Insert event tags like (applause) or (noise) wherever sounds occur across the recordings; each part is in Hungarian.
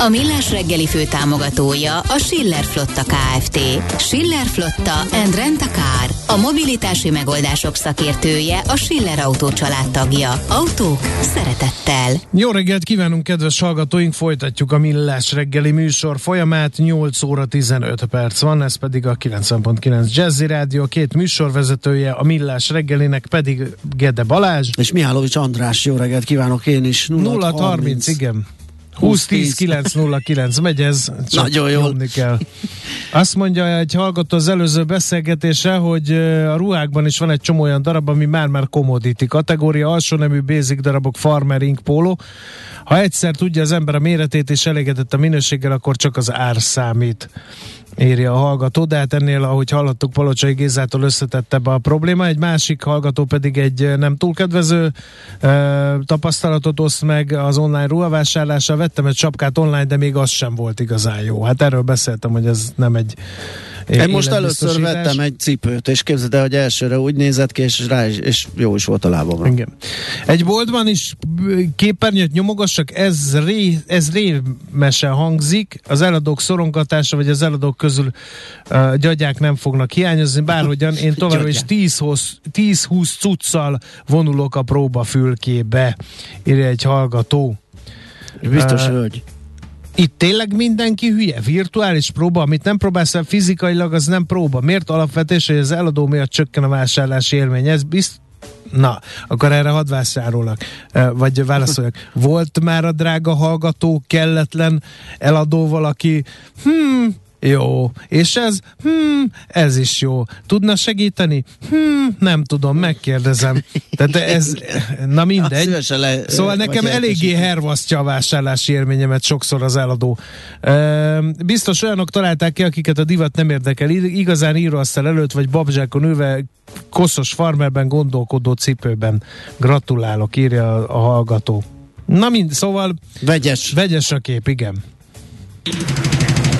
A Millás reggeli fő támogatója a Schiller Flotta KFT. Schiller Flotta and Rent a Car. A mobilitási megoldások szakértője a Schiller Autó tagja. Autók szeretettel. Jó reggelt kívánunk, kedves hallgatóink! Folytatjuk a Millás reggeli műsor folyamát. 8 óra 15 perc van, ez pedig a 90.9 Jazzy Rádió. Két műsorvezetője, a Millás reggelinek pedig Gede Balázs. És Mihálovics András, jó reggelt kívánok én is. 0 30, igen. 20-10 909 megy ez, csak Nagyon jól. kell. Azt mondja egy hallgató az előző beszélgetésre, hogy a ruhákban is van egy csomó olyan darab, ami már-már commodity kategória, alsó nemű basic darabok farmer ink póló. Ha egyszer tudja az ember a méretét és elégedett a minőséggel, akkor csak az ár számít írja a hallgató, de hát ennél, ahogy hallottuk, Palocsai Gézától összetettebb a probléma. Egy másik hallgató pedig egy nem túl kedvező e, tapasztalatot oszt meg az online ruhavásárlással. Vettem egy sapkát online, de még az sem volt igazán jó. Hát erről beszéltem, hogy ez nem egy én most először vettem egy cipőt, és képzeld el, hogy elsőre úgy nézett ki, és, rá is, és jó is volt a lábam. Igen. Egy boltban is képernyőt nyomogassak, ez, ré, ez rémesen hangzik, az eladók szorongatása, vagy az eladók közül uh, gyagyák nem fognak hiányozni, bárhogyan én (laughs) továbbra is 10-20 cuccal vonulok a próbafülkébe, írja egy hallgató. Biztos, uh, hogy itt tényleg mindenki hülye? Virtuális próba, amit nem próbálsz el fizikailag, az nem próba. Miért alapvetés, hogy az eladó miatt csökken a vásárlási élmény? Ez bizt... Na, akkor erre hadd vásárolok, vagy válaszoljak. Volt már a drága hallgató kelletlen eladó valaki, hmm, jó. És ez? Hmm, ez is jó. Tudna segíteni? Hmm, nem tudom, megkérdezem. Tehát ez, na mindegy. Le, szóval nekem eléggé hervasztja a vásárlási élményemet sokszor az eladó. biztos olyanok találták ki, akiket a divat nem érdekel. Igazán íróasztal előtt, vagy babzsákon ülve koszos farmerben gondolkodó cipőben. Gratulálok, írja a, a hallgató. Na mind, szóval vegyes. Vegyes a kép, igen.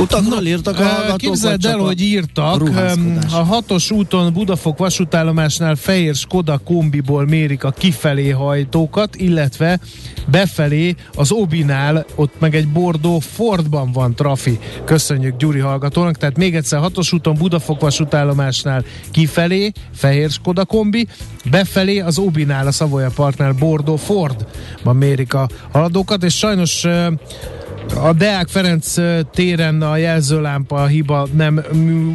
Utakról írtak a hallgatók? Képzeld el, hogy írtak. A hatos úton Budafok vasútállomásnál fehér Skoda kombiból mérik a kifelé hajtókat, illetve befelé az Obinál, ott meg egy Bordó Fordban van trafi. Köszönjük Gyuri hallgatónak. Tehát még egyszer hatos úton Budafok vasútállomásnál kifelé fehér Skoda kombi, befelé az Obinál, a Savoya Parknál Bordó Ford van mérik a haladókat, és sajnos a Deák Ferenc téren a jelzőlámpa hiba nem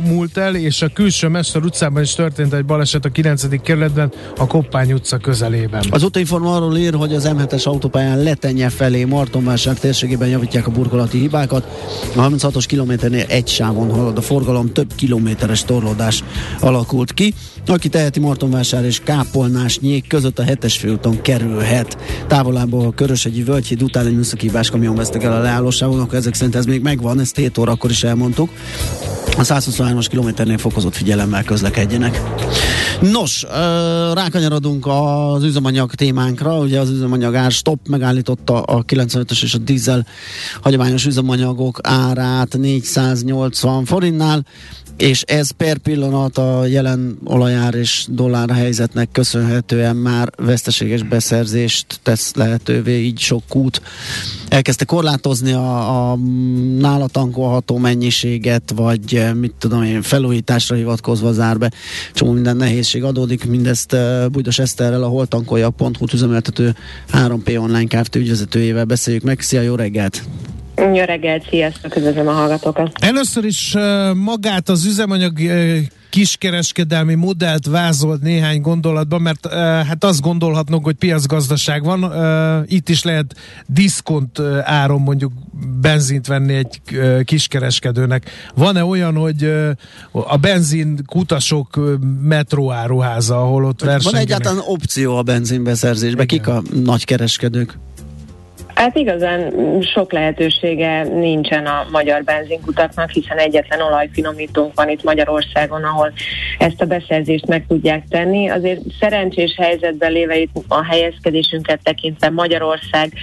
múlt el, és a külső Mester utcában is történt egy baleset a 9. kerületben, a Koppány utca közelében. Az útinforma arról ír, hogy az M7-es autópályán letenye felé Martonvásár térségében javítják a burkolati hibákat. A 36-os kilométernél egy sávon halad a forgalom, több kilométeres torlódás alakult ki. Aki teheti Martonvásár és Kápolnás nyék között a 7-es főúton kerülhet. Távolából a Körösegyi Völgyhíd után egy műszaki kamion vesztek el a leállósávon, akkor ezek szerint ez még megvan, ezt 7 óra akkor is elmondtuk. A 123-as kilométernél fokozott figyelemmel közlekedjenek. Nos, rákanyarodunk az üzemanyag témánkra, ugye az üzemanyag ár stop megállította a 95-ös és a dízel hagyományos üzemanyagok árát 480 forintnál, és ez per pillanat a jelen olajár és dollár helyzetnek köszönhetően már veszteséges beszerzést tesz lehetővé, így sok kút elkezdte korlátozni a, a nála tankolható mennyiséget, vagy eh, mit tudom én, felújításra hivatkozva zár be. Csomó minden nehézség adódik, mindezt uh, Bújdos Eszterrel, a holtankolja.hu üzemeltető 3P online Kft. ügyvezetőjével beszéljük meg. Szia, jó reggelt! Jó reggelt, sziasztok, üdvözlöm a hallgatókat. Először is magát az üzemanyag kiskereskedelmi modellt vázolt néhány gondolatban, mert hát azt gondolhatnok, hogy piacgazdaság van. Itt is lehet diszkont áron mondjuk benzint venni egy kiskereskedőnek. Van-e olyan, hogy a benzin kutasok uh, metróáruháza, ahol ott versengenek? Van egyáltalán opció a benzinbeszerzésbe? Kik a nagy kereskedők? Hát igazán sok lehetősége nincsen a magyar benzinkutaknak, hiszen egyetlen olajfinomítónk van itt Magyarországon, ahol ezt a beszerzést meg tudják tenni. Azért szerencsés helyzetben léve itt a helyezkedésünket tekintve Magyarország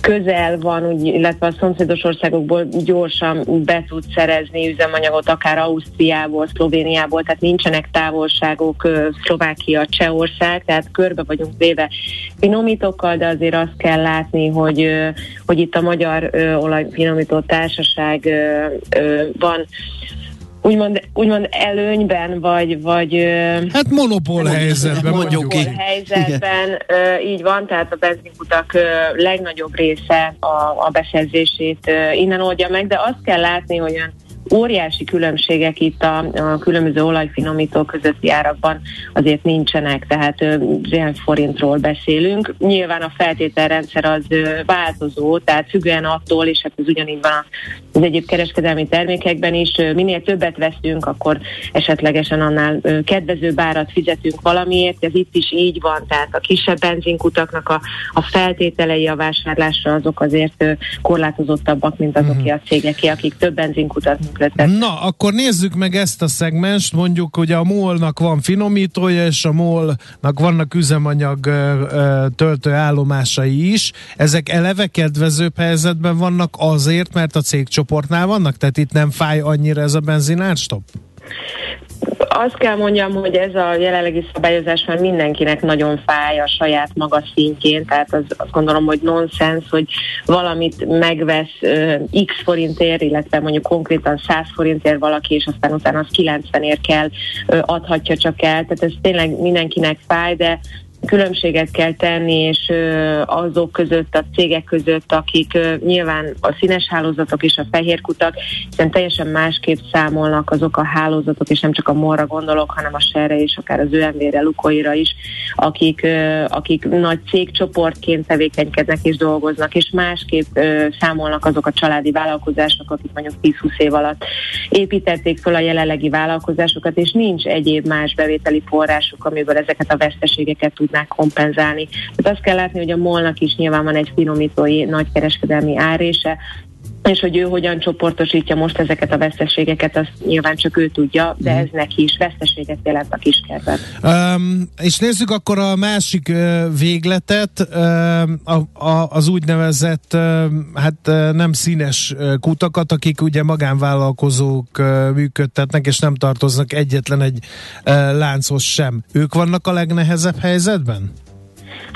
közel van, úgy, illetve a szomszédos országokból gyorsan be tud szerezni üzemanyagot, akár Ausztriából, Szlovéniából, tehát nincsenek távolságok, Szlovákia, Csehország, tehát körbe vagyunk véve finomítókkal, de azért azt kell látni, hogy hogy itt a Magyar Olajfinomító Társaság van úgymond, úgymond előnyben, vagy, vagy hát monopól helyzetben mondjuk monopól helyzetben, így van, tehát a benzinkutak legnagyobb része a, a beszerzését innen oldja meg, de azt kell látni, hogy olyan óriási különbségek itt a, a különböző olajfinomító közötti árakban azért nincsenek, tehát ilyen forintról beszélünk. Nyilván a feltételrendszer az változó, tehát függően attól, és hát ez ugyanígy van az egyéb kereskedelmi termékekben is, minél többet veszünk, akkor esetlegesen annál kedvezőbb árat fizetünk valamiért, ez itt is így van, tehát a kisebb benzinkutaknak a, a feltételei a vásárlásra azok azért korlátozottabbak, mint azok uh-huh. a cégek, akik több benzinkutat ötletet. Na, akkor nézzük meg ezt a szegmest. Mondjuk, hogy a MOL-nak van finomítója, és a MOL-nak vannak üzemanyag töltő állomásai is. Ezek eleve kedvezőbb helyzetben vannak azért, mert a cégcsoportnál vannak? Tehát itt nem fáj annyira ez a benzinárstop? Azt kell mondjam, hogy ez a jelenlegi szabályozás már mindenkinek nagyon fáj a saját maga szintjén, tehát az, azt gondolom, hogy nonsens, hogy valamit megvesz uh, x forintért, illetve mondjuk konkrétan 100 forintért valaki, és aztán utána az 90ért kell, uh, adhatja csak el, tehát ez tényleg mindenkinek fáj, de különbséget kell tenni, és azok között, a cégek között, akik nyilván a színes hálózatok és a fehér kutak, hiszen teljesen másképp számolnak azok a hálózatok, és nem csak a morra gondolok, hanem a serre és akár az ÖMV-re, Lukoira is, akik, akik nagy cégcsoportként tevékenykednek és dolgoznak, és másképp számolnak azok a családi vállalkozások, akik mondjuk 10-20 év alatt építették fel a jelenlegi vállalkozásokat, és nincs egyéb más bevételi forrásuk, amiből ezeket a veszteségeket tud tudnák kompenzálni. Tehát azt kell látni, hogy a molnak is nyilván van egy finomítói nagykereskedelmi árése, és hogy ő hogyan csoportosítja most ezeket a veszteségeket, azt nyilván csak ő tudja, de ez neki is veszteséget jelent a kiskerben. Um, és nézzük akkor a másik uh, végletet, uh, a, a, az úgynevezett, uh, hát uh, nem színes uh, kutakat, akik ugye magánvállalkozók uh, működtetnek, és nem tartoznak egyetlen egy uh, lánchoz sem. Ők vannak a legnehezebb helyzetben?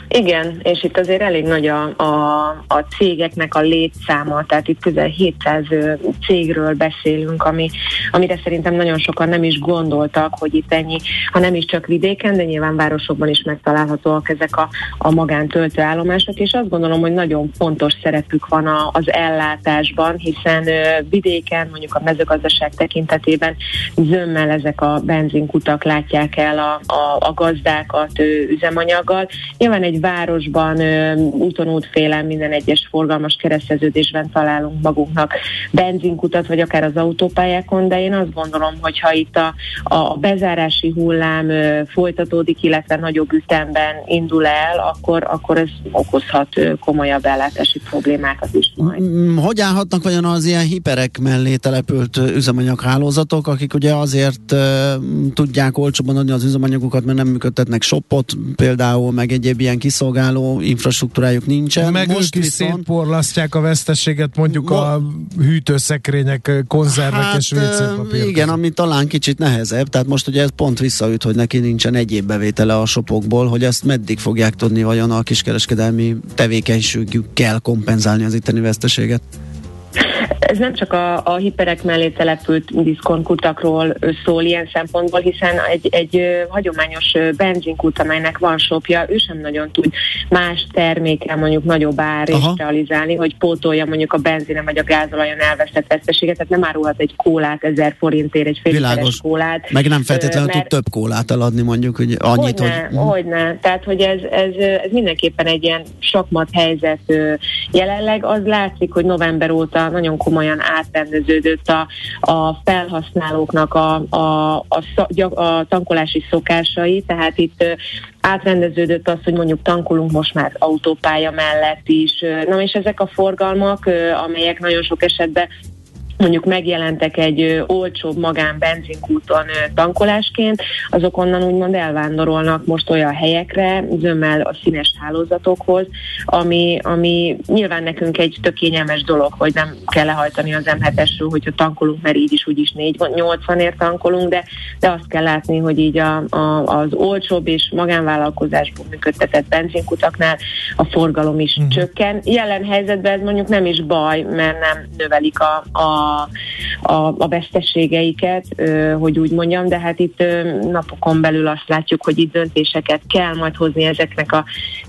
Igen, és itt azért elég nagy a, a, a cégeknek a létszáma, tehát itt közel 700 cégről beszélünk, ami, amire szerintem nagyon sokan nem is gondoltak, hogy itt ennyi, ha nem is csak vidéken, de nyilván városokban is megtalálhatóak ezek a, a magántöltőállomások, és azt gondolom, hogy nagyon fontos szerepük van a, az ellátásban, hiszen vidéken, mondjuk a mezőgazdaság tekintetében zömmel ezek a benzinkutak látják el a, a, a gazdákat üzemanyaggal. Nyilván egy városban úton útfélen minden egyes forgalmas kereszteződésben találunk magunknak benzinkutat, vagy akár az autópályákon, de én azt gondolom, hogy ha itt a, a bezárási hullám folytatódik, illetve nagyobb ütemben indul el, akkor, akkor ez okozhat komolyabb ellátási problémákat is majd. Mm, hogy állhatnak vajon az ilyen hiperek mellé települt üzemanyaghálózatok, akik ugye azért tudják olcsóban adni az üzemanyagokat, mert nem működtetnek shopot például, meg egyéb ilyen kiszolgáló infrastruktúrájuk nincsen. Meg Most ők is viszont... szétporlasztják a veszteséget mondjuk ma... a hűtőszekrények, konzervek hát, és WC Igen, ami talán kicsit nehezebb, tehát most ugye ez pont visszaüt, hogy neki nincsen egyéb bevétele a shopokból, hogy ezt meddig fogják tudni vajon a kiskereskedelmi tevékenységükkel kompenzálni az itteni veszteséget? Ez nem csak a, a hiperek mellé települt diszkontkutakról szól ilyen szempontból, hiszen egy, egy hagyományos benzinkút, amelynek van sopja, ő sem nagyon tud más termékkel mondjuk nagyobb árést realizálni, hogy pótolja mondjuk a benzine vagy a gázolajon elvesztett veszteséget, tehát nem árulhat egy kólát ezer forintért, egy fél kólát. Meg nem feltétlenül mert... tud több kólát eladni mondjuk, hogy annyit, hogyne, hogy... Hogyne, tehát hogy ez, ez, ez mindenképpen egy ilyen sakmat helyzet jelenleg. Az látszik, hogy november óta nagyon komoly komolyan átrendeződött a, a felhasználóknak a, a, a, a tankolási szokásai, tehát itt átrendeződött az, hogy mondjuk tankolunk most már autópálya mellett is. Na és ezek a forgalmak, amelyek nagyon sok esetben mondjuk megjelentek egy olcsóbb magán benzinkúton tankolásként, azok onnan úgymond elvándorolnak most olyan helyekre, zömmel a színes hálózatokhoz, ami, ami nyilván nekünk egy tök kényelmes dolog, hogy nem kell lehajtani az M7-esről, hogyha tankolunk, mert így is úgyis 4-80-ért tankolunk, de, de azt kell látni, hogy így a, a, az olcsóbb és magánvállalkozásból működtetett benzinkutaknál a forgalom is uh-huh. csökken. Jelen helyzetben ez mondjuk nem is baj, mert nem növelik a, a a, a veszteségeiket, hogy úgy mondjam, de hát itt napokon belül azt látjuk, hogy itt döntéseket kell majd hozni ezeknek a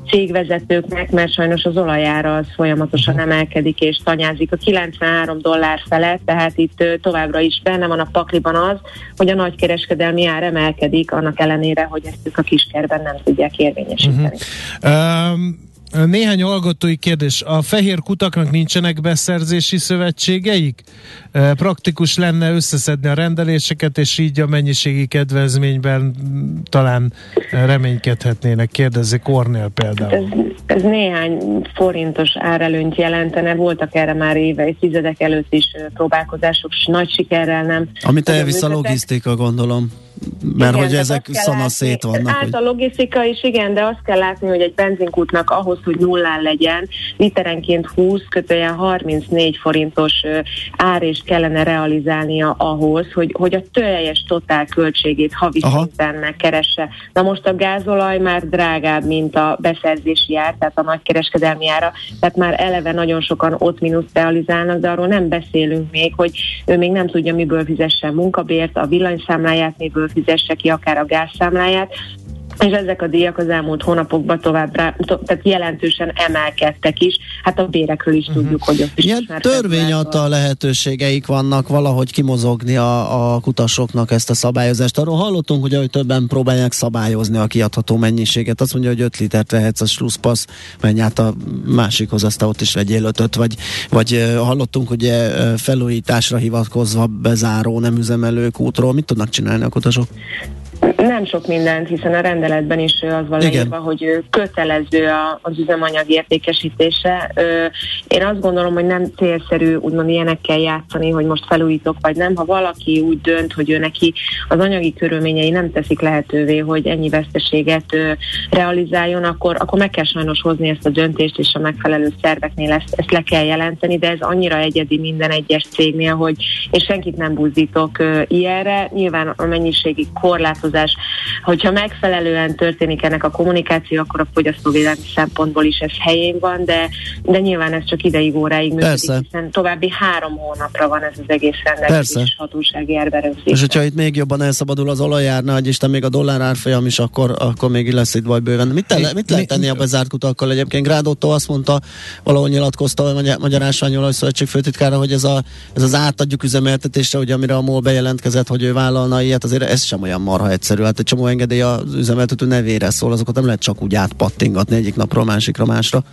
cégvezetőknek, mert sajnos az olajára az folyamatosan emelkedik és tanyázik a 93 dollár felett, tehát itt továbbra is benne van a pakliban az, hogy a nagykereskedelmi ár emelkedik, annak ellenére, hogy ezt ők a kiskerben nem tudják érvényesíteni. Uh-huh. Um, néhány hallgatói kérdés. A fehér kutaknak nincsenek beszerzési szövetségeik? Praktikus lenne összeszedni a rendeléseket, és így a mennyiségi kedvezményben talán reménykedhetnének, kérdezi Kornél például. Ez, ez néhány forintos árelőnyt jelentene, voltak erre már éve, tizedek előtt is próbálkozások, és nagy sikerrel nem. Amit elvisz a logisztika, gondolom. Mert igen, hogy ezek szana szét vannak. Hát hogy... a logisztika is igen, de azt kell látni, hogy egy benzinkútnak ahhoz, hogy nullán legyen, literenként 20, kötően 34 forintos ár és kellene realizálnia ahhoz, hogy, hogy a teljes totál költségét havi szinten megkeresse. Na most a gázolaj már drágább, mint a beszerzési ár, tehát a nagykereskedelmi ára, tehát már eleve nagyon sokan ott mínusz realizálnak, de arról nem beszélünk még, hogy ő még nem tudja, miből fizessen munkabért, a villanyszámláját miből fizesse ki, akár a gázszámláját, és ezek a díjak az elmúlt hónapokban továbbra, to, tehát jelentősen emelkedtek is. Hát a bérekről is uh-huh. tudjuk, hogy ott is Ilyen törvény a lehetőségeik vannak valahogy kimozogni a, a kutasoknak ezt a szabályozást. Arról hallottunk, hogy ahogy többen próbálják szabályozni a kiadható mennyiséget. Azt mondja, hogy 5 litert vehetsz a slusszpassz, menj át a másikhoz, aztán ott is vegyél ötöt, vagy, vagy hallottunk, hogy felújításra hivatkozva bezáró nem üzemelők útról. Mit tudnak csinálni a kutasok? Nem sok mindent, hiszen a rendeletben is az van leírva, hogy kötelező az üzemanyag értékesítése. Én azt gondolom, hogy nem célszerű úgymond ilyenekkel játszani, hogy most felújítok vagy nem. Ha valaki úgy dönt, hogy ő neki az anyagi körülményei nem teszik lehetővé, hogy ennyi veszteséget realizáljon, akkor, akkor meg kell sajnos hozni ezt a döntést, és a megfelelő szerveknél ezt, ezt le kell jelenteni, de ez annyira egyedi minden egyes cégnél, hogy és senkit nem buzdítok ilyenre. Nyilván a mennyiségi korlátozás Hogyha megfelelően történik ennek a kommunikáció, akkor a fogyasztóvédelmi szempontból is ez helyén van, de, de nyilván ez csak ideig, óráig működik, Persze. hiszen további három hónapra van ez az egész rendelkezés hatósági árberőzés. És hogyha itt még jobban elszabadul az olajárna, hogy Isten még a dollár árfolyam is, akkor, akkor még lesz itt baj bőven. Mit, te, mit lehet tenni a bezárt kutakkal egyébként? Grádótó azt mondta, valahol nyilatkozta a Magyar, Magyar Ásványolaj Szövetség főtitkára, hogy ez, a, ez az átadjuk üzemeltetésre, hogy amire a MOL bejelentkezett, hogy ő vállalna ilyet, azért ez sem olyan marha egyszerű hát egy csomó engedély az üzemeltető nevére szól, azokat nem lehet csak úgy átpattingatni egyik napról másikra másra.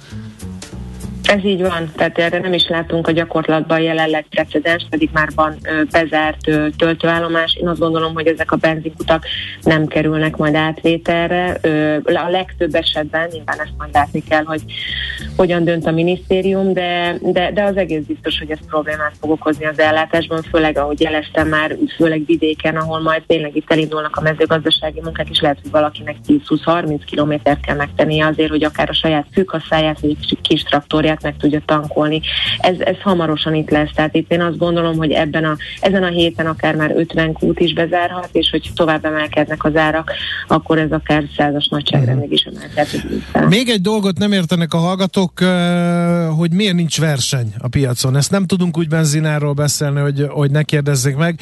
Ez így van, tehát erre nem is látunk a gyakorlatban jelenleg precedens, pedig már van ö, bezárt ö, töltőállomás. Én azt gondolom, hogy ezek a benzinkutak nem kerülnek majd átvételre. Ö, a legtöbb esetben, nyilván ezt majd látni kell, hogy hogyan dönt a minisztérium, de, de, de az egész biztos, hogy ez problémát fog okozni az ellátásban, főleg ahogy jeleztem már, főleg vidéken, ahol majd tényleg itt elindulnak a mezőgazdasági munkák, és lehet, hogy valakinek 10-20-30 kilométert kell megtennie azért, hogy akár a saját fűkasszáját, vagy egy kis traktorját meg tudja tankolni. Ez, ez hamarosan itt lesz, tehát itt én azt gondolom, hogy ebben a, ezen a héten akár már 50 kút is bezárhat, és hogy tovább emelkednek az árak, akkor ez akár százas nagyságrendig is emelkedhet. Még egy dolgot nem értenek a hallgatók, hogy miért nincs verseny a piacon. Ezt nem tudunk úgy benzináról beszélni, hogy, hogy ne kérdezzék meg.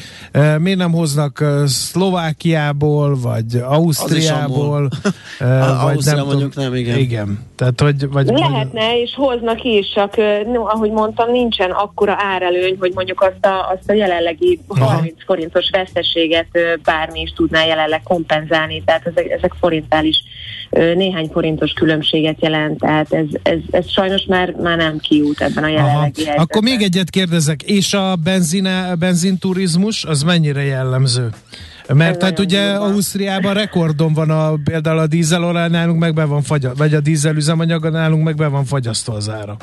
Miért nem hoznak Szlovákiából, vagy Ausztriából? vagy nem mondjuk nem, igen. Igen. Tehát, hogy, vagy, Lehetne, és hoznak is, csak no, ahogy mondtam, nincsen akkora árelőny, hogy mondjuk azt a, azt a jelenlegi Aha. 30 forintos veszteséget bármi is tudná jelenleg kompenzálni, tehát ezek, ezek forintális néhány forintos különbséget jelent, tehát ez, ez, ez sajnos már, már nem kiút ebben a jelenlegi Aha. Akkor még egyet kérdezek, és a benzine, benzinturizmus, az mennyire jellemző? Mert hát ugye Ausztriában rekordon van a, például a dízelolaj nálunk meg be van fagyasztva, vagy a dízel üzemanyag nálunk meg be van fagyasztva az ára.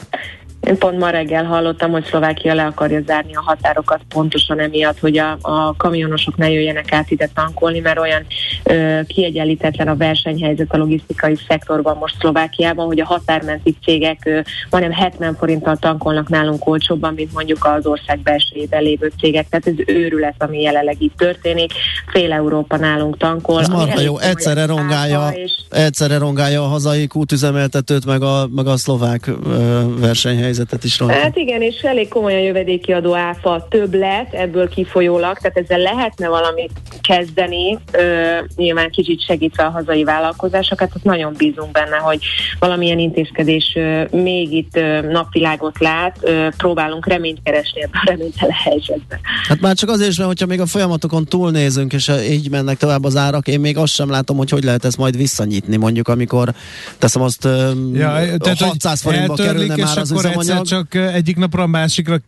Én pont ma reggel hallottam, hogy Szlovákia le akarja zárni a határokat pontosan emiatt, hogy a, a kamionosok ne jöjjenek át ide tankolni, mert olyan ö, kiegyenlítetlen a versenyhelyzet a logisztikai szektorban most Szlovákiában, hogy a határmenti cégek ö, majdnem 70 forinttal tankolnak nálunk olcsóbban, mint mondjuk az ország belsejében lévő cégek. Tehát ez őrület, ami jelenleg itt történik. Fél Európa nálunk tankol. Ez marha jó, egyszerre rongálja, és... egyszerre rongálja a hazai kútüzemeltetőt, meg a, meg a szlovák ö, versenyhelyzet helyzetet is rajta. Hát igen, és elég komolyan jövedéki adó áfa több lett ebből kifolyólag, tehát ezzel lehetne valamit kezdeni, ö, nyilván kicsit segítve a hazai vállalkozásokat, tehát nagyon bízunk benne, hogy valamilyen intézkedés ö, még itt ö, napvilágot lát, ö, próbálunk reményt keresni ebben a reménytelen helyzetben. Hát már csak azért, mert hogyha még a folyamatokon túlnézünk, és így mennek tovább az árak, én még azt sem látom, hogy hogy lehet ezt majd visszanyitni, mondjuk amikor teszem azt ja, tehát, 600 forintba kerülne már az üzemanyag egyszer csak egyik napra a másikra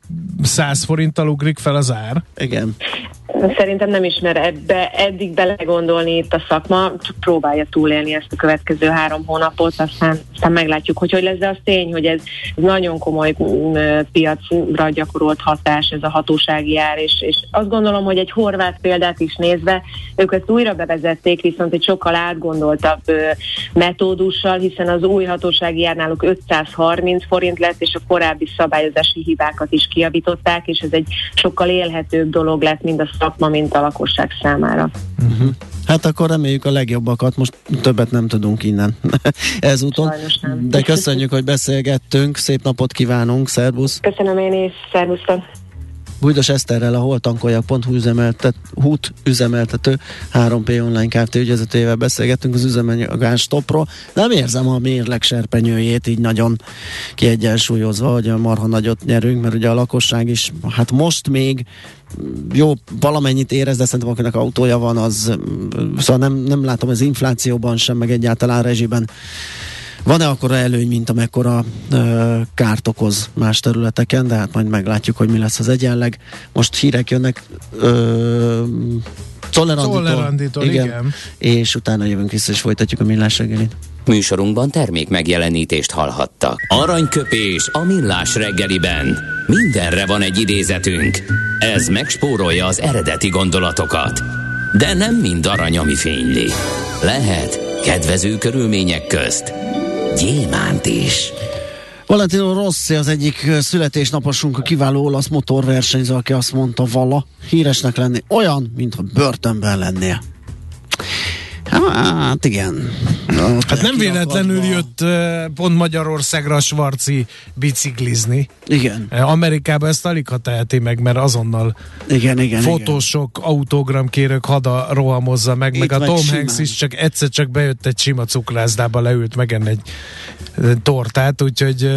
100 forinttal ugrik fel az ár. Igen. Szerintem nem ismer ebbe eddig belegondolni itt a szakma, csak próbálja túlélni ezt a következő három hónapot, aztán, aztán meglátjuk, hogy hogy lesz, de az tény, hogy ez, nagyon komoly mm, piacra gyakorolt hatás, ez a hatósági ár, és, és azt gondolom, hogy egy horvát példát is nézve, ők ezt újra bevezették, viszont egy sokkal átgondoltabb metódussal, hiszen az új hatósági ár náluk 530 forint lett, és a korábbi szabályozási hibákat is kiavították, és ez egy sokkal élhetőbb dolog lett, mint a szakma, mint a lakosság számára. Uh-huh. Hát akkor reméljük a legjobbakat, most többet nem tudunk innen (laughs) ezúton. De köszönjük, hogy beszélgettünk, szép napot kívánunk, szervusz! Köszönöm én is, szervusztok! Bújdos Eszterrel a holtankoljak.hu üzemeltet, hút üzemeltető 3P online Kft. ügyezetével beszélgettünk az üzemanyagás stopról. Nem érzem a mérleg serpenyőjét így nagyon kiegyensúlyozva, hogy a marha nagyot nyerünk, mert ugye a lakosság is, hát most még jó, valamennyit érez, de szerintem akinek autója van, az szóval nem, nem látom az inflációban sem, meg egyáltalán rezsiben van-e akkora előny, mint amekkora ö, kárt okoz más területeken, de hát majd meglátjuk, hogy mi lesz az egyenleg. Most hírek jönnek ö, Czolleranditól, igen, igen. És utána jövünk vissza, és folytatjuk a millás reggelit. Műsorunkban termék megjelenítést hallhattak. Aranyköpés a millás reggeliben. Mindenre van egy idézetünk. Ez megspórolja az eredeti gondolatokat. De nem mind arany, ami fényli. Lehet kedvező körülmények közt gyémánt is. Valentino Rossi az egyik születésnaposunk, a kiváló olasz motorversenyző, aki azt mondta vala, híresnek lenni olyan, mintha börtönben lennél. Hát igen. Hát nem véletlenül jött pont Magyarországra a Svarci biciklizni. Igen. Amerikában ezt alig ha teheti meg, mert azonnal igen, igen, fotósok, igen. autogramkérők hada rohamozza meg, Itt meg a meg Tom simán. Hanks is csak egyszer csak bejött egy sima cukrászdába, leült megenni egy tortát, úgyhogy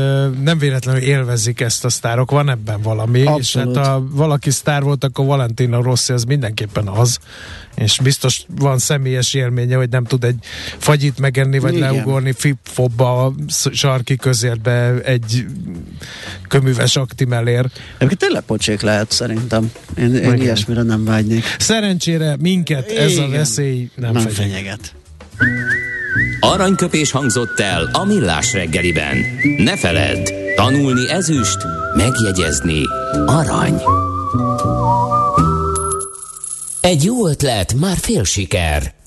nem véletlenül élvezik ezt a sztárok, van ebben valami, Abszolút. és hát ha valaki sztár volt, akkor Valentino Rossi az mindenképpen az, és biztos van személyes élménye, hogy nem tud egy fagyit megenni, vagy Igen. leugorni fib-fobba a sarki közérbe egy köműves aktimelér. Egyébként tényleg pocsék lehet szerintem. Én, én ilyesmire nem vágynék. Szerencsére minket Igen. ez a veszély nem, nem fenyeget. fenyeget. Aranyköpés hangzott el a millás reggeliben. Ne feledd, tanulni ezüst, megjegyezni arany. Egy jó ötlet, már fél siker.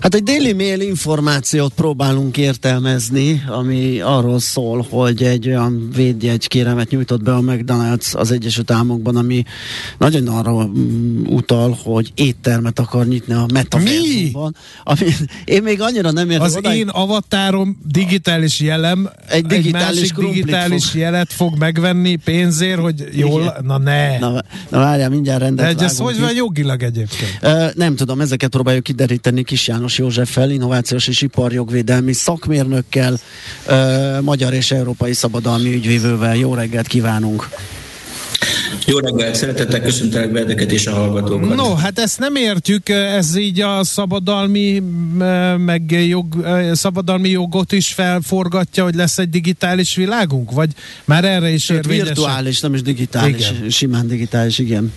Hát egy Daily Mail információt próbálunk értelmezni, ami arról szól, hogy egy olyan védjegy kéremet nyújtott be a McDonald's az Egyesült Államokban, ami nagyon arra mm, utal, hogy éttermet akar nyitni a metaverzumban. Ami, (laughs) én még annyira nem értem. Az oda, én avatárom digitális jelem, egy, digitális egy másik digitális fog. jelet fog megvenni pénzért, hogy jól, Igen. na ne. Na, na várjál, mindjárt rendet De ez hogy van jogilag egyébként? Uh, nem tudom, ezeket próbáljuk kideríteni Kis János Józseffel, innovációs és iparjogvédelmi szakmérnökkel, magyar és európai szabadalmi ügyvívővel. Jó reggelt kívánunk! Jó reggelt, szeretettel köszöntelek benneteket és a hallgatókat. No, hát ezt nem értjük, ez így a szabadalmi, meg jog, szabadalmi jogot is felforgatja, hogy lesz egy digitális világunk? Vagy már erre is érvényes? Virtuális, nem is digitális, igen. simán digitális, igen.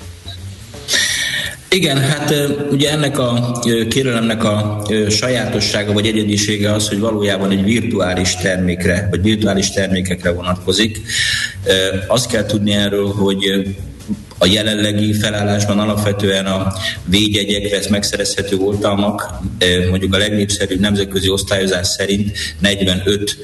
Igen, hát ugye ennek a kérelemnek a sajátossága vagy egyedisége az, hogy valójában egy virtuális termékre, vagy virtuális termékekre vonatkozik. Azt kell tudni erről, hogy a jelenlegi felállásban alapvetően a védjegyekre megszerezhető oltalmak, mondjuk a legnépszerűbb nemzetközi osztályozás szerint 45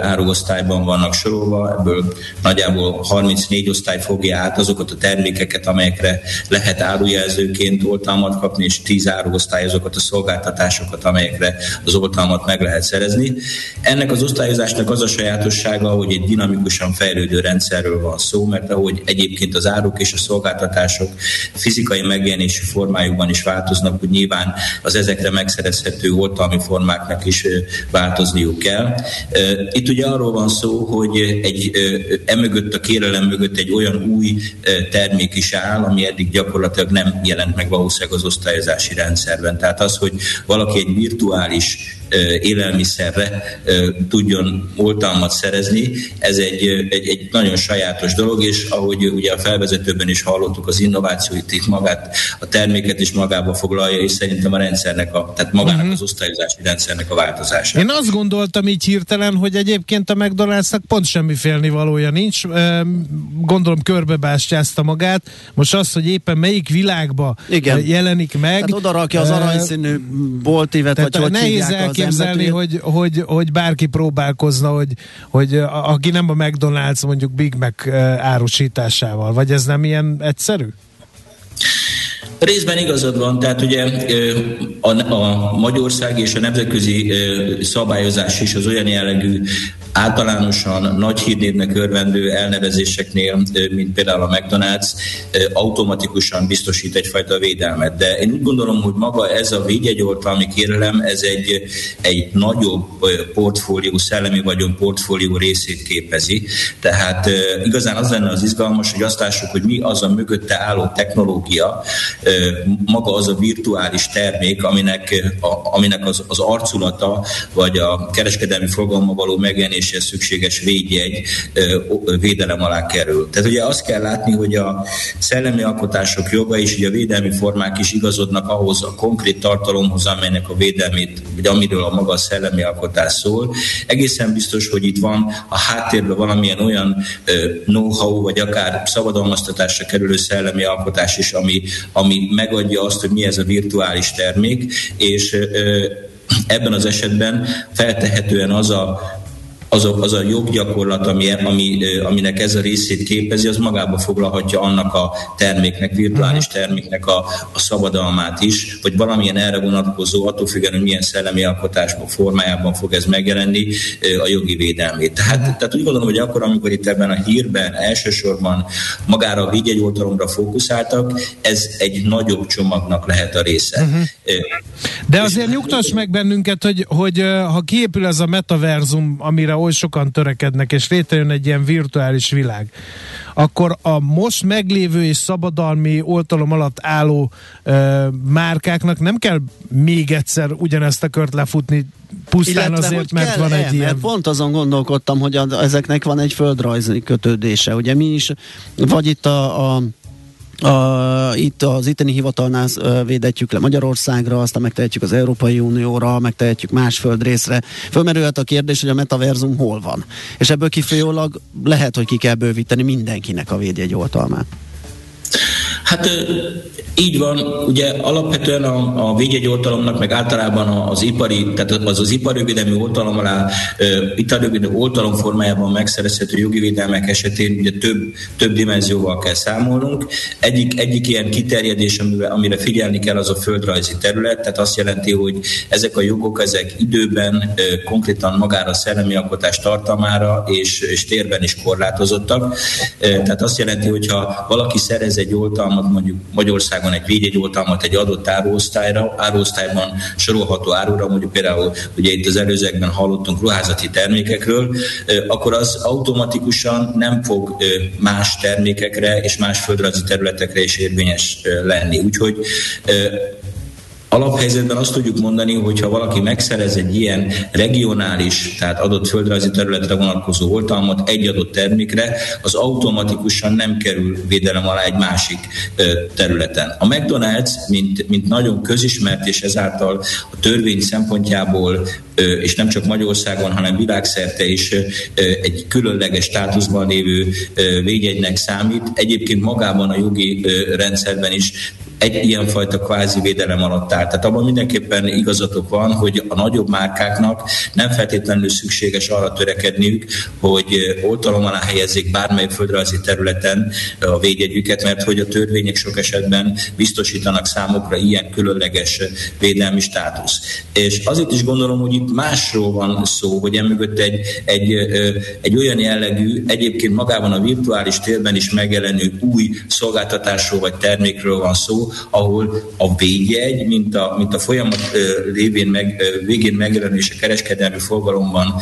áruosztályban vannak sorolva, ebből nagyjából 34 osztály fogja át azokat a termékeket, amelyekre lehet árujelzőként oltalmat kapni, és 10 áruosztály azokat a szolgáltatásokat, amelyekre az oltalmat meg lehet szerezni. Ennek az osztályozásnak az a sajátossága, hogy egy dinamikusan fejlődő rendszerről van szó, mert ahogy egyébként az áruk és a szolgáltatások fizikai megjelenési formájukban is változnak, hogy nyilván az ezekre megszerezhető oltalmi formáknak is változniuk kell. Itt ugye arról van szó, hogy egy emögött a kérelem mögött egy olyan új termék is áll, ami eddig gyakorlatilag nem jelent meg valószínűleg az osztályozási rendszerben. Tehát az, hogy valaki egy virtuális élelmiszerre tudjon oltalmat szerezni, ez egy, egy, egy nagyon sajátos dolog, és ahogy ugye a felvezetőben is hallottuk, az innovációit itt magát, a terméket is magába foglalja, és szerintem a rendszernek, a, tehát magának uh-huh. az osztályozási rendszernek a változása. Én azt gondoltam így hirtelen, hogy egyébként a McDonald'snak pont semmi félnivalója nincs. Gondolom körbebástyázta magát. Most az, hogy éppen melyik világba Igen. jelenik meg. Tehát oda rakja az aranyszínű boltívet, vagy hogy nehéz elképzelni, hogy, hogy, hogy bárki próbálkozna, hogy, hogy aki nem a McDonald's mondjuk Big Mac árusításával, vagy ez nem ilyen egyszerű? Részben igazad van, tehát ugye a, a Magyarország és a nemzetközi szabályozás is az olyan jellegű általánosan nagy hírnévnek örvendő elnevezéseknél, mint például a McDonald's, automatikusan biztosít egyfajta védelmet. De én úgy gondolom, hogy maga ez a védjegyoltalmi kérelem, ez egy, egy nagyobb portfólió, szellemi vagyon portfólió részét képezi. Tehát igazán az lenne az izgalmas, hogy azt lássuk, hogy mi az a mögötte álló technológia, maga az a virtuális termék, aminek, a, aminek az, az arculata, vagy a kereskedelmi fogalma való megjelenéshez szükséges védjegy védelem alá kerül. Tehát ugye azt kell látni, hogy a szellemi alkotások joga és ugye a védelmi formák is igazodnak ahhoz a konkrét tartalomhoz, amelynek a védelmét, vagy amiről a maga a szellemi alkotás szól. Egészen biztos, hogy itt van a háttérben valamilyen olyan know-how, vagy akár szabadalmaztatásra kerülő szellemi alkotás is, ami, ami megadja azt, hogy mi ez a virtuális termék, és ebben az esetben feltehetően az a az a, az a joggyakorlat, ami, ami, aminek ez a részét képezi, az magába foglalhatja annak a terméknek, virtuális mhm. terméknek a, a szabadalmát is, vagy valamilyen erre vonatkozó, attól függően, hogy milyen szellemi alkotásban, formájában fog ez megjelenni, a jogi védelmét. Tehát, tehát úgy gondolom, hogy akkor, amikor itt ebben a hírben elsősorban magára a védjegyoltalomra fókuszáltak, ez egy nagyobb csomagnak lehet a része. Uh-huh. De azért nyugtass meg bennünket, hogy, hogy ha kiépül ez a metaverzum, amire oly sokan törekednek, és létrejön egy ilyen virtuális világ, akkor a most meglévő és szabadalmi oltalom alatt álló ö, márkáknak nem kell még egyszer ugyanezt a kört lefutni, pusztán Illetve, azért, mert van egy ilyen... Pont azon gondolkodtam, hogy a, ezeknek van egy földrajzi kötődése. Ugye mi is, vagy itt a, a a, itt az itteni hivatalnál védetjük le Magyarországra, aztán megtehetjük az Európai Unióra, megtehetjük más földrészre. Fölmerülhet a kérdés, hogy a metaverzum hol van. És ebből kifolyólag lehet, hogy ki kell bővíteni mindenkinek a védjegy oltalmát. Hát így van, ugye alapvetően a, a védjegyoltalomnak, meg általában az ipari, tehát az az iparjövédelmi oltalom alá, iparjövédelmi oltalom formájában megszerezhető jogi védelmek esetén ugye több, több dimenzióval kell számolnunk. Egyik, egyik ilyen kiterjedés, amire, amire figyelni kell, az a földrajzi terület, tehát azt jelenti, hogy ezek a jogok, ezek időben konkrétan magára a szellemi alkotás tartalmára és, és térben is korlátozottak. Tehát azt jelenti, hogyha valaki szerez egy oltalmat mondjuk Magyarországon egy védjegyoltalmat egy adott áruosztályra, áruosztályban sorolható árura, mondjuk például ugye itt az előzőekben hallottunk ruházati termékekről, akkor az automatikusan nem fog más termékekre és más földrajzi területekre is érvényes lenni. Úgyhogy Alaphelyzetben azt tudjuk mondani, hogy ha valaki megszerez egy ilyen regionális, tehát adott földrajzi területre vonatkozó oltalmat egy adott termékre, az automatikusan nem kerül védelem alá egy másik területen. A McDonald's, mint, mint nagyon közismert és ezáltal a törvény szempontjából és nem csak Magyarországon, hanem világszerte is egy különleges státuszban lévő védjegynek számít. Egyébként magában a jogi rendszerben is egy ilyenfajta kvázi védelem alatt áll. Tehát abban mindenképpen igazatok van, hogy a nagyobb márkáknak nem feltétlenül szükséges arra törekedniük, hogy oltalom alá helyezzék bármely földrajzi területen a védjegyüket, mert hogy a törvények sok esetben biztosítanak számukra ilyen különleges védelmi státusz. És azért is gondolom, hogy itt másról van szó, hogy emögött egy, egy, egy olyan jellegű, egyébként magában a virtuális térben is megjelenő új szolgáltatásról vagy termékről van szó, ahol a végjegy, mint a, mint a folyamat lévén meg, végén megjelenő és a kereskedelmi forgalomban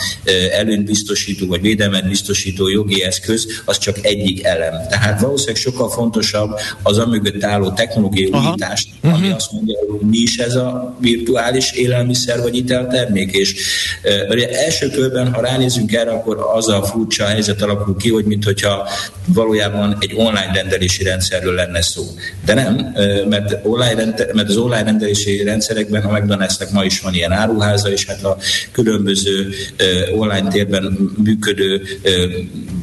előnyt biztosító vagy védelmet biztosító jogi eszköz, az csak egyik elem. Tehát valószínűleg sokkal fontosabb az a mögött álló technológiai újítás, ami uh-huh. azt mondja, hogy mi is ez a virtuális élelmiszer vagy iteltermék, és ugye első körben, ha ránézünk erre, akkor az a furcsa helyzet alakul ki, hogy mintha valójában egy online rendelési rendszerről lenne szó. De nem, mert, online, mert az online rendelési rendszerekben a McDonald'snek ma is van ilyen áruháza, és hát a különböző online térben működő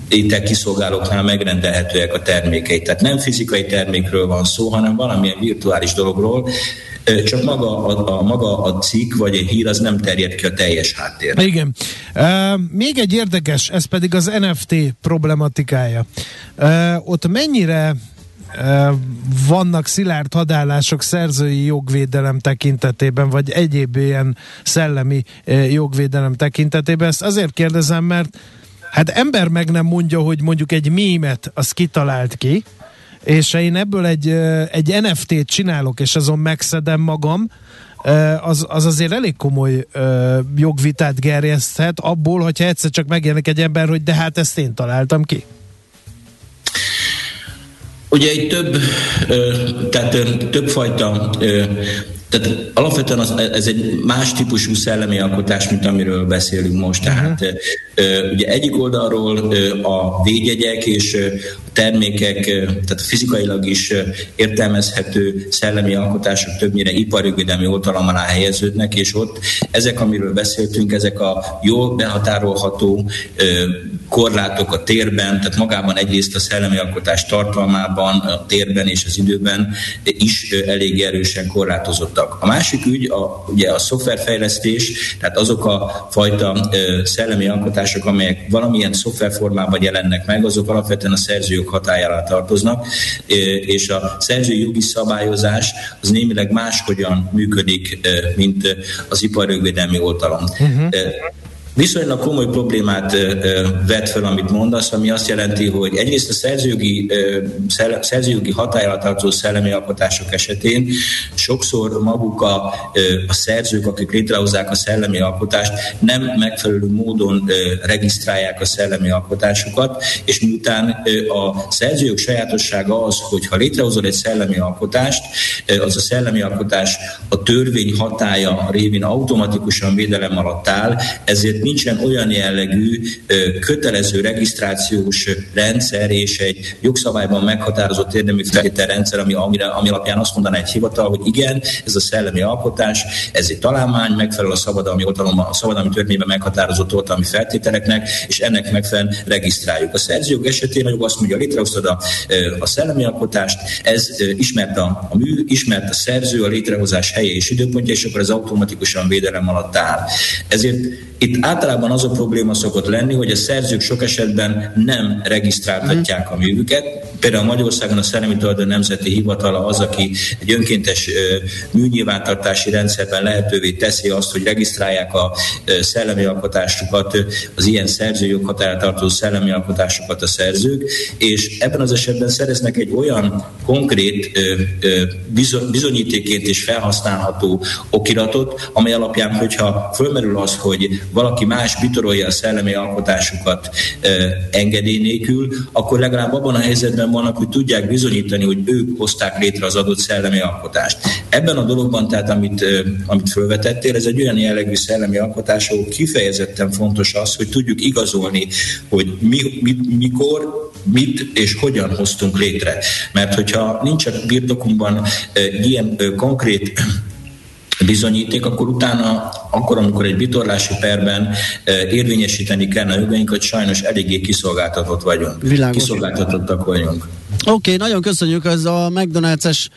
ételkiszolgálóknál megrendelhetőek a termékei. Tehát nem fizikai termékről van szó, hanem valamilyen virtuális dologról, csak maga a, a, maga a cikk vagy egy hír az nem terjed ki a teljes háttérre. Igen. Uh, még egy érdekes, ez pedig az NFT problematikája. Uh, ott mennyire vannak szilárd hadállások szerzői jogvédelem tekintetében, vagy egyéb ilyen szellemi jogvédelem tekintetében. Ezt azért kérdezem, mert hát ember meg nem mondja, hogy mondjuk egy mémet az kitalált ki, és én ebből egy, egy NFT-t csinálok, és azon megszedem magam, az, az azért elég komoly jogvitát gerjeszthet abból, hogyha egyszer csak megjelenik egy ember, hogy de hát ezt én találtam ki. Ugye egy több, tehát többfajta tehát alapvetően az, ez egy más típusú szellemi alkotás, mint amiről beszélünk most. Tehát uh-huh. ugye egyik oldalról a védjegyek és a termékek, tehát fizikailag is értelmezhető szellemi alkotások többnyire iparjövédelmi oltalom alá helyeződnek, és ott ezek, amiről beszéltünk, ezek a jól behatárolható korlátok a térben, tehát magában egyrészt a szellemi alkotás tartalmában, a térben és az időben is elég erősen korlátozottak. A másik ügy a, ugye a szoftverfejlesztés, tehát azok a fajta szellemi alkotások, amelyek valamilyen szoftverformában jelennek meg, azok alapvetően a szerzőjog hatájára tartoznak, és a szerzői jogi szabályozás az némileg máshogyan működik, mint az iparrögvédelmi oltalom. Uh-huh viszonylag komoly problémát vet fel, amit mondasz, ami azt jelenti, hogy egyrészt a szerzőjogi, szerzőjogi hatályra tartozó szellemi alkotások esetén sokszor maguk a, a szerzők, akik létrehozzák a szellemi alkotást, nem megfelelő módon regisztrálják a szellemi alkotásukat, és miután a szerzőjog sajátossága az, hogy ha létrehozol egy szellemi alkotást, az a szellemi alkotás a törvény hatája révén automatikusan védelem alatt áll, ezért nincsen olyan jellegű kötelező regisztrációs rendszer és egy jogszabályban meghatározott érdemi rendszer, ami, amire, ami alapján azt mondaná egy hivatal, hogy igen, ez a szellemi alkotás, ez egy találmány, megfelel a szabadalmi, oltalom, a szabadalmi törvényben meghatározott oltalmi feltételeknek, és ennek megfelelően regisztráljuk. A szerzőjog esetén a jog azt mondja, létrehoztad a, a szellemi alkotást, ez ismert a, a mű, ismert a szerző, a létrehozás helye és időpontja, és akkor ez automatikusan védelem alatt áll. Ezért itt általában az a probléma szokott lenni, hogy a szerzők sok esetben nem regisztráltatják a művüket. Például Magyarországon a Szellemi Tulajdon Nemzeti Hivatala az, aki egy önkéntes műnyilvántartási rendszerben lehetővé teszi azt, hogy regisztrálják a szellemi alkotásukat, az ilyen szerzőjog határa tartozó szellemi alkotásokat a szerzők, és ebben az esetben szereznek egy olyan konkrét bizonyítéként is felhasználható okiratot, amely alapján, hogyha fölmerül az, hogy valaki más bitorolja a szellemi alkotásukat engedély nélkül, akkor legalább abban a helyzetben vannak, hogy tudják bizonyítani, hogy ők hozták létre az adott szellemi alkotást. Ebben a dologban, tehát amit, amit felvetettél, ez egy olyan jellegű szellemi alkotás, ahol kifejezetten fontos az, hogy tudjuk igazolni, hogy mi, mi, mikor, mit és hogyan hoztunk létre. Mert hogyha nincs a birtokunkban ilyen konkrét bizonyíték, akkor utána, akkor, amikor egy bitorlási perben érvényesíteni kellene a jogainkat, sajnos eléggé kiszolgáltatott vagyunk. Világos. Kiszolgáltatottak vagyunk. Oké, okay, nagyon köszönjük, ez a McDonald's-es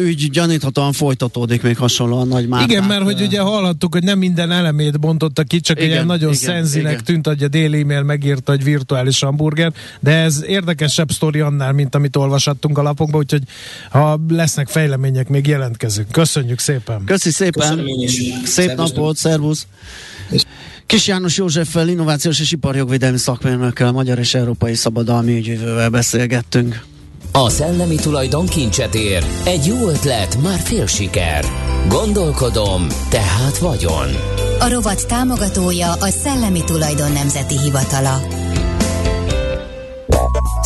ügy gyaníthatóan folytatódik még hasonlóan nagy már. Igen, mert hogy ugye hallhattuk, hogy nem minden elemét bontotta ki, csak igen, ilyen nagyon igen, szenzinek igen. tűnt, hogy a Daily e-mail megírta, hogy virtuális hamburger, de ez érdekesebb sztori annál, mint amit olvashattunk a lapokban, úgyhogy ha lesznek fejlemények, még jelentkezünk. Köszönjük szépen! Köszi szépen! Szép napot, szervusz! Kis János Józseffel, innovációs és iparjogvédelmi szakmérnökkel, magyar és európai szabadalmi ügyvívővel beszélgettünk. A szellemi tulajdon kincset ér. Egy jó ötlet, már fél siker. Gondolkodom, tehát vagyon. A rovat támogatója a Szellemi Tulajdon Nemzeti Hivatala.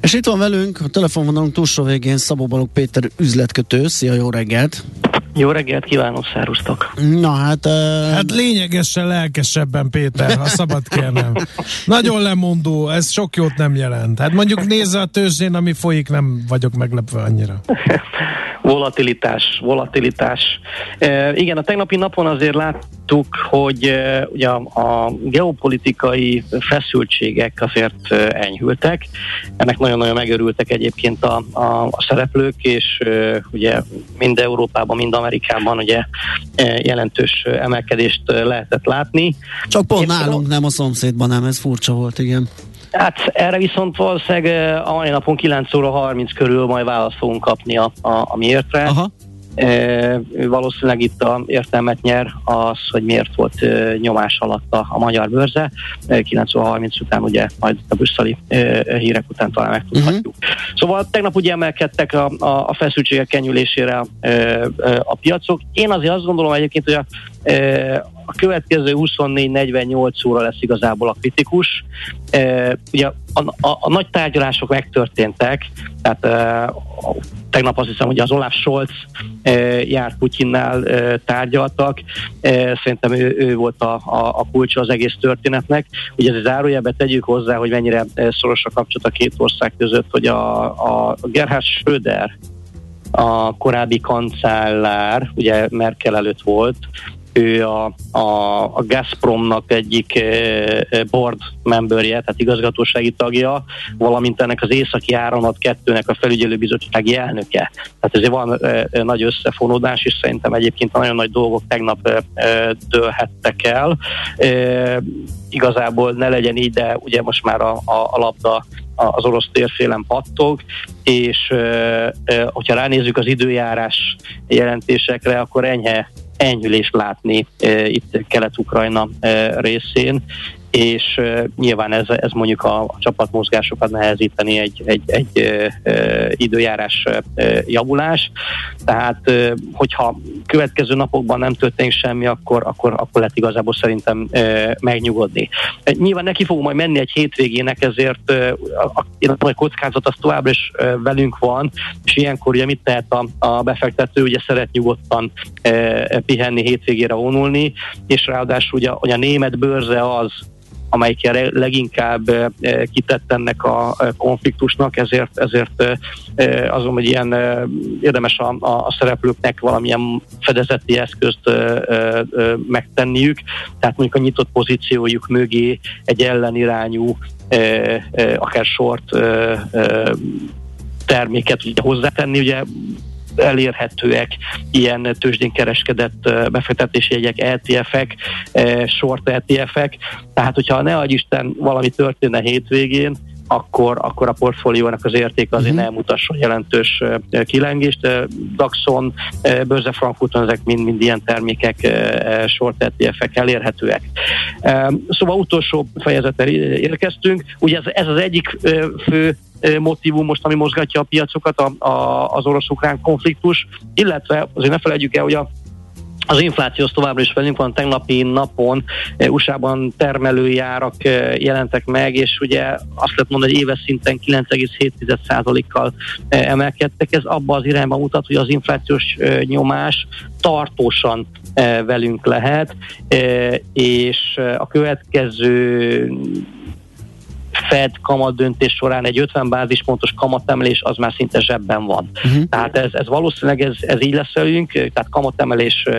És itt van velünk a telefonvonalunk túlsó végén Szabó Balog Péter üzletkötő. Szia, jó reggelt! Jó reggelt kívánok, szárusztok! Na hát... Uh, hát lényegesen lelkesebben, Péter, ha szabad kérnem. (laughs) Nagyon lemondó, ez sok jót nem jelent. Hát mondjuk nézze a tőzsdén, ami folyik, nem vagyok meglepve annyira. (laughs) volatilitás, volatilitás. E, igen, a tegnapi napon azért láttuk, hogy e, ugye a geopolitikai feszültségek azért enyhültek. Ennek nagyon-nagyon megörültek egyébként a, a, a szereplők, és e, ugye mind Európában, mind Amerikában ugye e, jelentős emelkedést lehetett látni. Csak pont Én nálunk, nem a szomszédban, nem, ez furcsa volt, igen. Hát erre viszont valószínűleg a mai napon 9 óra 30 körül majd választ fogunk kapni a, a, a miértre. Aha. E, valószínűleg itt a értelmet nyer az, hogy miért volt e, nyomás alatt a, a magyar bőrze. E, 9 óra 30 után ugye majd a brüsszeli e, hírek után talán megtudhatjuk. Uh-huh. Szóval tegnap ugye emelkedtek a, a, a feszültségek kenyülésére e, e, a piacok. Én azért azt gondolom egyébként, hogy a, a következő 24-48 óra lesz igazából a kritikus. Ugye a, a, a nagy tárgyalások megtörténtek, tehát tegnap azt hiszem, hogy az Olaf Scholz járt Putyinnál, tárgyaltak. Szerintem ő, ő volt a, a, a kulcsa az egész történetnek. Ugye ez zárójelbe tegyük hozzá, hogy mennyire szoros a kapcsolat a két ország között, hogy a, a Gerhard Schröder, a korábbi kancellár, ugye Merkel előtt volt, ő a, a, a Gazpromnak egyik eh, eh, board memberje, tehát igazgatósági tagja, valamint ennek az északi áramlat kettőnek a felügyelőbizottsági elnöke. Tehát ezért van e, nagy összefonódás, és szerintem egyébként a nagyon nagy dolgok tegnap e, dőlhettek el. E, igazából ne legyen így, de ugye most már a, a, a labda az orosz térfélen pattog, és hogyha ránézzük az időjárás jelentésekre, akkor enyhe enyhülést látni e, itt Kelet-Ukrajna e, részén, és uh, nyilván ez, ez mondjuk a, a csapatmozgásokat nehezíteni egy, egy, egy uh, időjárás uh, javulás. Tehát, uh, hogyha következő napokban nem történik semmi, akkor, akkor, akkor lehet igazából szerintem uh, megnyugodni. Uh, nyilván neki fogunk majd menni egy hétvégének, ezért uh, a, a, a kockázat az továbbra is uh, velünk van, és ilyenkor ugye mit tehet a, a befektető, ugye szeret nyugodtan uh, pihenni, hétvégére vonulni, és ráadásul ugye, hogy a német bőrze az, amelyik leginkább kitett ennek a konfliktusnak, ezért, ezért azon, hogy ilyen érdemes a, a szereplőknek valamilyen fedezeti eszközt megtenniük, tehát mondjuk a nyitott pozíciójuk mögé egy ellenirányú akár sort terméket ugye hozzátenni, ugye elérhetőek ilyen tőzsdén kereskedett befektetési jegyek, ETF-ek, short ETF-ek, tehát hogyha ne adj Isten valami történne hétvégén, akkor, akkor a portfóliónak az értéke azért uh-huh. nem mutasson jelentős kilengést. Daxon, Börze Frankfurton ezek mind-mind ilyen termékek, short ETF-ek elérhetőek. Szóval utolsó fejezetre érkeztünk. Ugye ez, ez az egyik fő motivum most, ami mozgatja a piacokat, a, a, az orosz-ukrán konfliktus, illetve azért ne felejtjük el, hogy a az infláció az továbbra is velünk van, tegnapi napon USA-ban termelői jelentek meg, és ugye azt lehet mondani, hogy éves szinten 9,7%-kal emelkedtek. Ez abba az irányba mutat, hogy az inflációs nyomás tartósan velünk lehet, és a következő Fed kamat döntés során egy 50 bázispontos kamatemelés az már szinte zsebben van. Uh-huh. Tehát ez, ez valószínűleg ez, ez így lesz velünk, tehát kamatemelés e,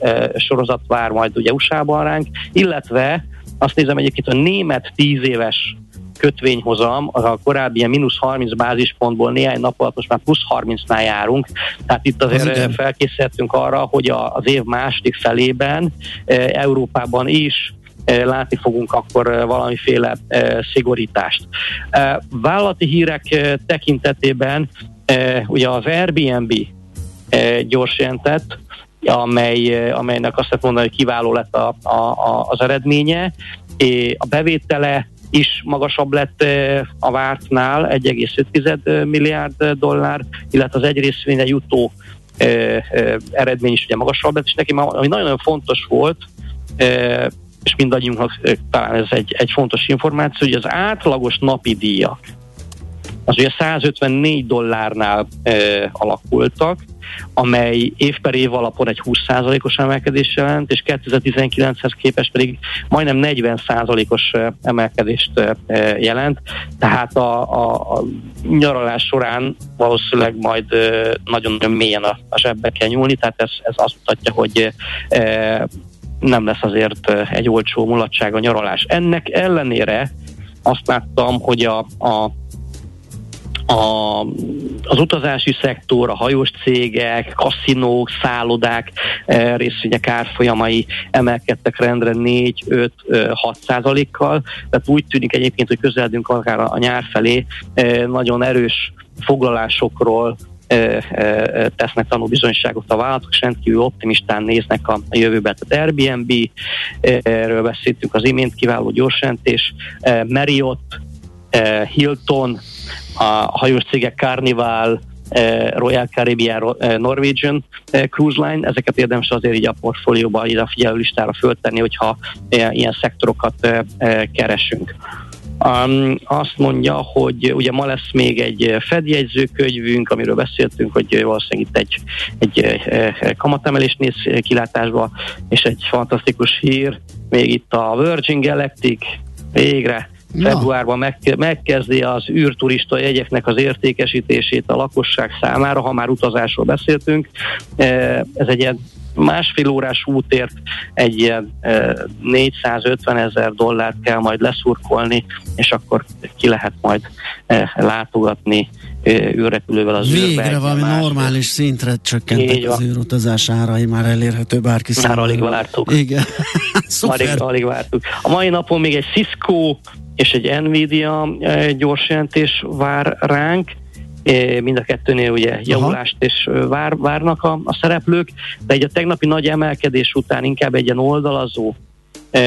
e, sorozat vár majd ugye USA-ban ránk, illetve azt nézem egyébként a német 10 éves kötvényhozam, a korábbi ilyen mínusz 30 bázispontból néhány nap alatt most már plusz 30-nál járunk, tehát itt azért az felkészültünk arra, hogy a, az év második felében e, Európában is látni fogunk akkor eh, valamiféle eh, szigorítást. Vállalati hírek tekintetében ugye az Airbnb gyors jelentett, amely, amelynek azt lehet mondani, hogy kiváló lett a, a, az eredménye. A bevétele is magasabb lett a vártnál, 1,5 milliárd dollár, illetve az egy részvénye jutó eredmény is ugye magasabb lett, és neki ami nagyon-nagyon fontos volt, és mindannyiunknak talán ez egy, egy fontos információ, hogy az átlagos napi díjak az ugye 154 dollárnál e, alakultak, amely év per év alapon egy 20%-os emelkedés jelent, és 2019-hez képest pedig majdnem 40%-os emelkedést jelent. Tehát a, a, a nyaralás során valószínűleg majd nagyon-nagyon mélyen a, a zsebbe kell nyúlni, tehát ez, ez azt mutatja, hogy nem lesz azért egy olcsó mulatság a nyaralás. Ennek ellenére azt láttam, hogy a, a a, az utazási szektor, a hajós cégek, kaszinók, szállodák e, részvények árfolyamai emelkedtek rendre 4-5-6 százalékkal, tehát úgy tűnik egyébként, hogy közeledünk akár a nyár felé nagyon erős foglalásokról, tesznek tanúbizonyságot a vállalatok, és rendkívül optimistán néznek a, jövőbe. Tehát Airbnb, erről beszéltünk az imént, kiváló gyorsjelentés, Marriott, Hilton, a hajós cégek Carnival, Royal Caribbean, Norwegian Cruise Line, ezeket érdemes azért így a portfólióba, ide a figyelő listára föltenni, hogyha ilyen szektorokat keresünk. Um, azt mondja, hogy ugye ma lesz még egy fedjegyzőkönyvünk, amiről beszéltünk, hogy valószínűleg itt egy, egy kamatemelés néz kilátásba, és egy fantasztikus hír, még itt a Virgin Galactic végre Ja. februárban meg, megkezdi az űrturista jegyeknek az értékesítését a lakosság számára, ha már utazásról beszéltünk. Ez egy ilyen másfél órás útért egy ilyen 450 ezer dollárt kell majd leszurkolni, és akkor ki lehet majd látogatni űrrepülővel az Végre űrbe. valami más normális szintre csökkentek az űrutazás árai, már elérhető bárki számára. Már alig vártuk. Igen. (laughs) alig, alig vártuk. A mai napon még egy Cisco és egy Nvidia gyors jelentés vár ránk, mind a kettőnél ugye javulást és vár, várnak a, a szereplők, de egy a tegnapi nagy emelkedés után inkább egy ilyen oldalazó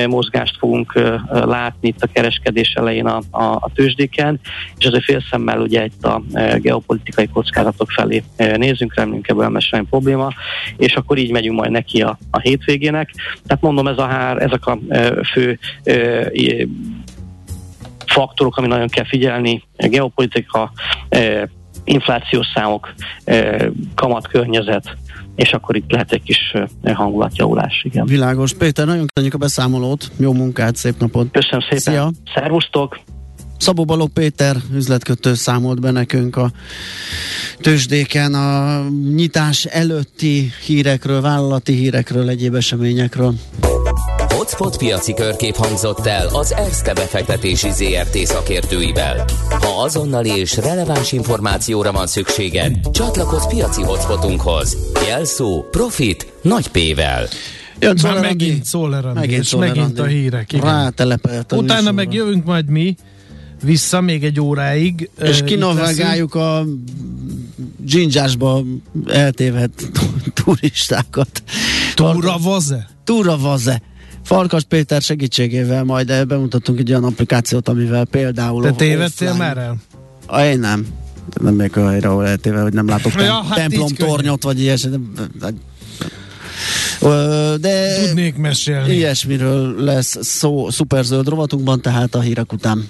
mozgást fogunk látni itt a kereskedés elején a, a, a tőzsdéken, és azért félszemmel ugye itt a geopolitikai kockázatok felé nézünk, remélünk ebből nem semmi probléma, és akkor így megyünk majd neki a, a hétvégének. Tehát mondom, ez a hár, ezek a fő faktorok, ami nagyon kell figyelni, geopolitika, inflációs számok, kamatkörnyezet, és akkor itt lehet egy kis hangulatjavulás, igen. Világos. Péter, nagyon köszönjük a beszámolót, jó munkát, szép napot! Köszönöm szépen! Szia. Szervusztok! Szabó Balogh Péter üzletkötő számolt be nekünk a tőzsdéken a nyitás előtti hírekről, vállalati hírekről, egyéb eseményekről. Hotspot piaci körkép hangzott el az ERSZTE befektetési ZRT szakértőivel. Ha azonnali és releváns információra van szükséged, csatlakozz piaci hotspotunkhoz. Jelszó Profit nagy P-vel. Jön Már megint Szoller megint, és megint a hírek. Utána meg jövünk majd mi, vissza még egy óráig. És kinavágáljuk a dzsindzsásba eltévedt turistákat. Túra vaze? Túra vaze. Farkas Péter segítségével majd bemutatunk egy olyan applikációt, amivel például... Te tévedtél már el? A, én nem. Nem még a helyre, ahol eltéve, hogy nem látok (laughs) ja, hát templom tornyot, vagy ilyesmi. De Tudnék mesélni. Ilyesmiről lesz szó szuperzöld rovatunkban, tehát a hírek után.